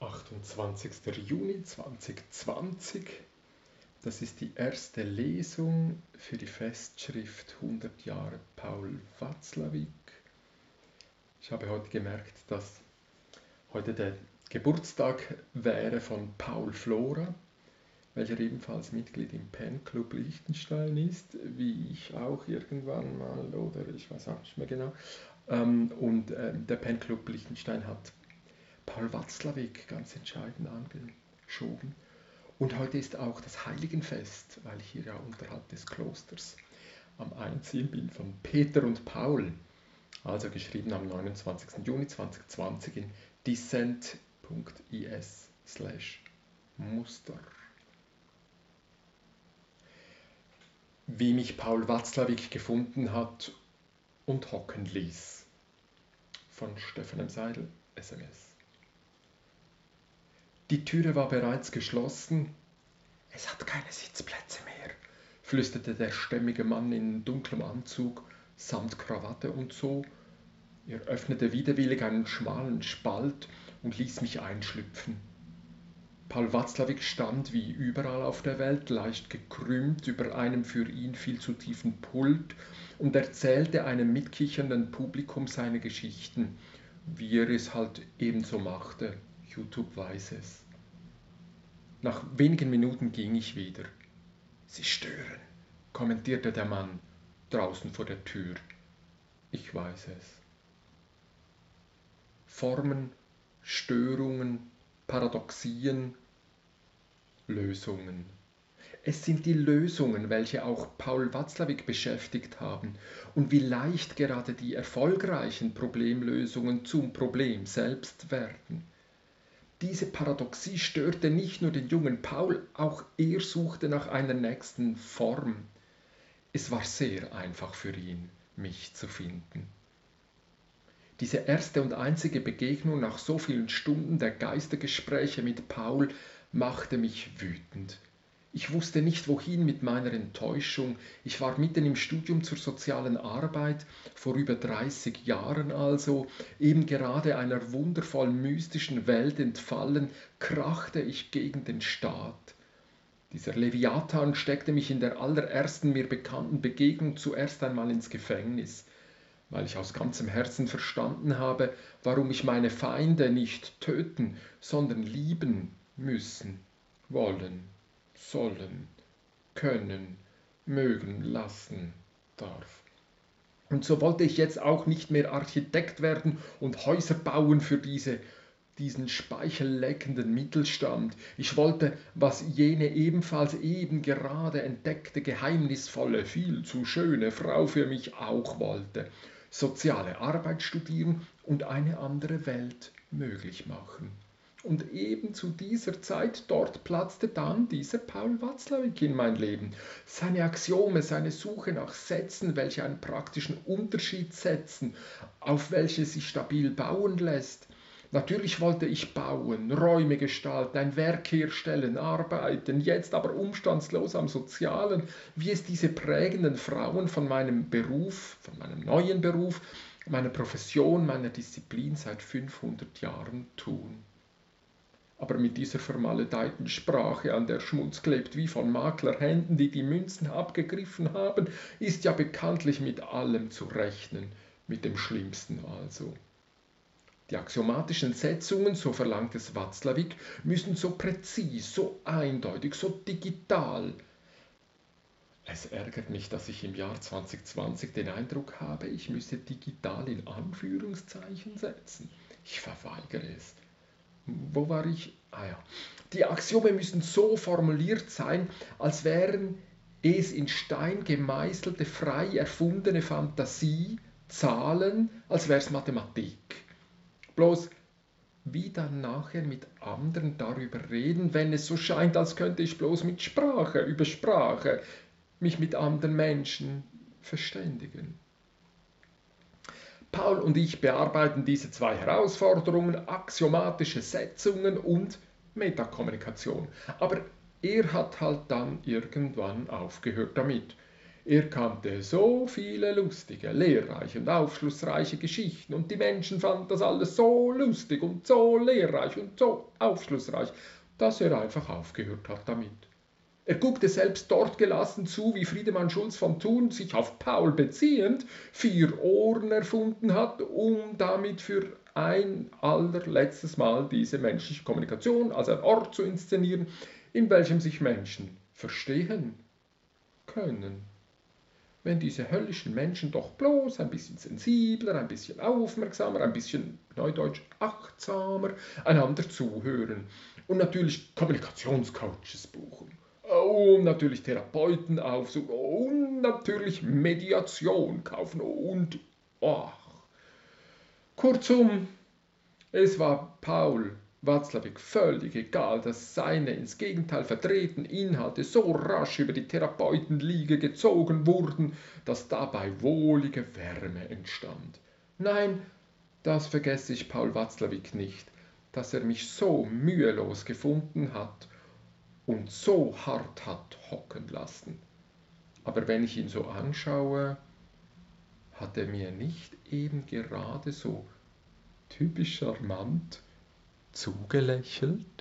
28. Juni 2020. Das ist die erste Lesung für die Festschrift 100 Jahre Paul Watzlawick. Ich habe heute gemerkt, dass heute der Geburtstag wäre von Paul Flora, welcher ebenfalls Mitglied im Pen Club Liechtenstein ist, wie ich auch irgendwann mal, oder ich weiß auch nicht mehr genau. Ähm, und ähm, der Pen Club Liechtenstein hat Paul Watzlawick ganz entscheidend angeschoben. Und heute ist auch das Heiligenfest, weil ich hier ja unterhalb des Klosters am Einziehen bin von Peter und Paul. Also geschrieben am 29. Juni 2020 in dissent.is slash Muster. Wie mich Paul Watzlawick gefunden hat und hocken ließ. Von Stefan M. Seidel, SMS. Die Türe war bereits geschlossen. Es hat keine Sitzplätze mehr, flüsterte der stämmige Mann in dunklem Anzug samt Krawatte und so. Er öffnete widerwillig einen schmalen Spalt und ließ mich einschlüpfen. Paul Watzlawick stand wie überall auf der Welt leicht gekrümmt über einem für ihn viel zu tiefen Pult und erzählte einem mitkichernden Publikum seine Geschichten, wie er es halt ebenso machte. YouTube weiß es. Nach wenigen Minuten ging ich wieder. Sie stören, kommentierte der Mann draußen vor der Tür. Ich weiß es. Formen, Störungen, Paradoxien, Lösungen. Es sind die Lösungen, welche auch Paul Watzlawick beschäftigt haben und wie leicht gerade die erfolgreichen Problemlösungen zum Problem selbst werden. Diese Paradoxie störte nicht nur den jungen Paul, auch er suchte nach einer nächsten Form. Es war sehr einfach für ihn, mich zu finden. Diese erste und einzige Begegnung nach so vielen Stunden der Geistergespräche mit Paul machte mich wütend. Ich wusste nicht, wohin mit meiner Enttäuschung. Ich war mitten im Studium zur sozialen Arbeit, vor über 30 Jahren also, eben gerade einer wundervoll mystischen Welt entfallen, krachte ich gegen den Staat. Dieser Leviathan steckte mich in der allerersten mir bekannten Begegnung zuerst einmal ins Gefängnis, weil ich aus ganzem Herzen verstanden habe, warum ich meine Feinde nicht töten, sondern lieben müssen, wollen sollen, können, mögen, lassen darf. Und so wollte ich jetzt auch nicht mehr Architekt werden und Häuser bauen für diese, diesen speichelleckenden Mittelstand. Ich wollte, was jene ebenfalls eben gerade entdeckte, geheimnisvolle, viel zu schöne Frau für mich auch wollte. Soziale Arbeit studieren und eine andere Welt möglich machen. Und eben zu dieser Zeit dort platzte dann dieser Paul Watzlawick in mein Leben. Seine Axiome, seine Suche nach Sätzen, welche einen praktischen Unterschied setzen, auf welche sich stabil bauen lässt. Natürlich wollte ich bauen, Räume gestalten, ein Werk herstellen, arbeiten, jetzt aber umstandslos am Sozialen, wie es diese prägenden Frauen von meinem Beruf, von meinem neuen Beruf, meiner Profession, meiner Disziplin seit 500 Jahren tun aber mit dieser vermaledeiten Sprache, an der Schmutz klebt wie von Maklerhänden, die die Münzen abgegriffen haben, ist ja bekanntlich mit allem zu rechnen, mit dem Schlimmsten also. Die axiomatischen Setzungen, so verlangt es Watzlawick, müssen so präzis, so eindeutig, so digital. Es ärgert mich, dass ich im Jahr 2020 den Eindruck habe, ich müsse digital in Anführungszeichen setzen. Ich verweigere es wo war ich? Ah ja. Die Axiome müssen so formuliert sein, als wären es in Stein gemeißelte, frei erfundene Fantasie, Zahlen, als wäre es Mathematik. Bloß wie dann nachher mit anderen darüber reden, wenn es so scheint, als könnte ich bloß mit Sprache, über Sprache, mich mit anderen Menschen verständigen. Paul und ich bearbeiten diese zwei Herausforderungen, axiomatische Setzungen und Metakommunikation. Aber er hat halt dann irgendwann aufgehört damit. Er kannte so viele lustige, lehrreiche und aufschlussreiche Geschichten und die Menschen fanden das alles so lustig und so lehrreich und so aufschlussreich, dass er einfach aufgehört hat damit. Er guckte selbst dort gelassen zu, wie Friedemann Schulz von Thun sich auf Paul beziehend vier Ohren erfunden hat, um damit für ein allerletztes Mal diese menschliche Kommunikation als ein Ort zu inszenieren, in welchem sich Menschen verstehen können. Wenn diese höllischen Menschen doch bloß ein bisschen sensibler, ein bisschen aufmerksamer, ein bisschen neudeutsch achtsamer einander zuhören und natürlich Kommunikationscoaches buchen und natürlich Therapeuten aufsuchen und natürlich Mediation kaufen und ach. Kurzum, es war Paul Watzlawick völlig egal, dass seine ins Gegenteil verdrehten Inhalte so rasch über die Therapeutenliege gezogen wurden, dass dabei wohlige Wärme entstand. Nein, das vergesse ich Paul Watzlawick nicht, dass er mich so mühelos gefunden hat und so hart hat hocken lassen. Aber wenn ich ihn so anschaue, hat er mir nicht eben gerade so typisch charmant zugelächelt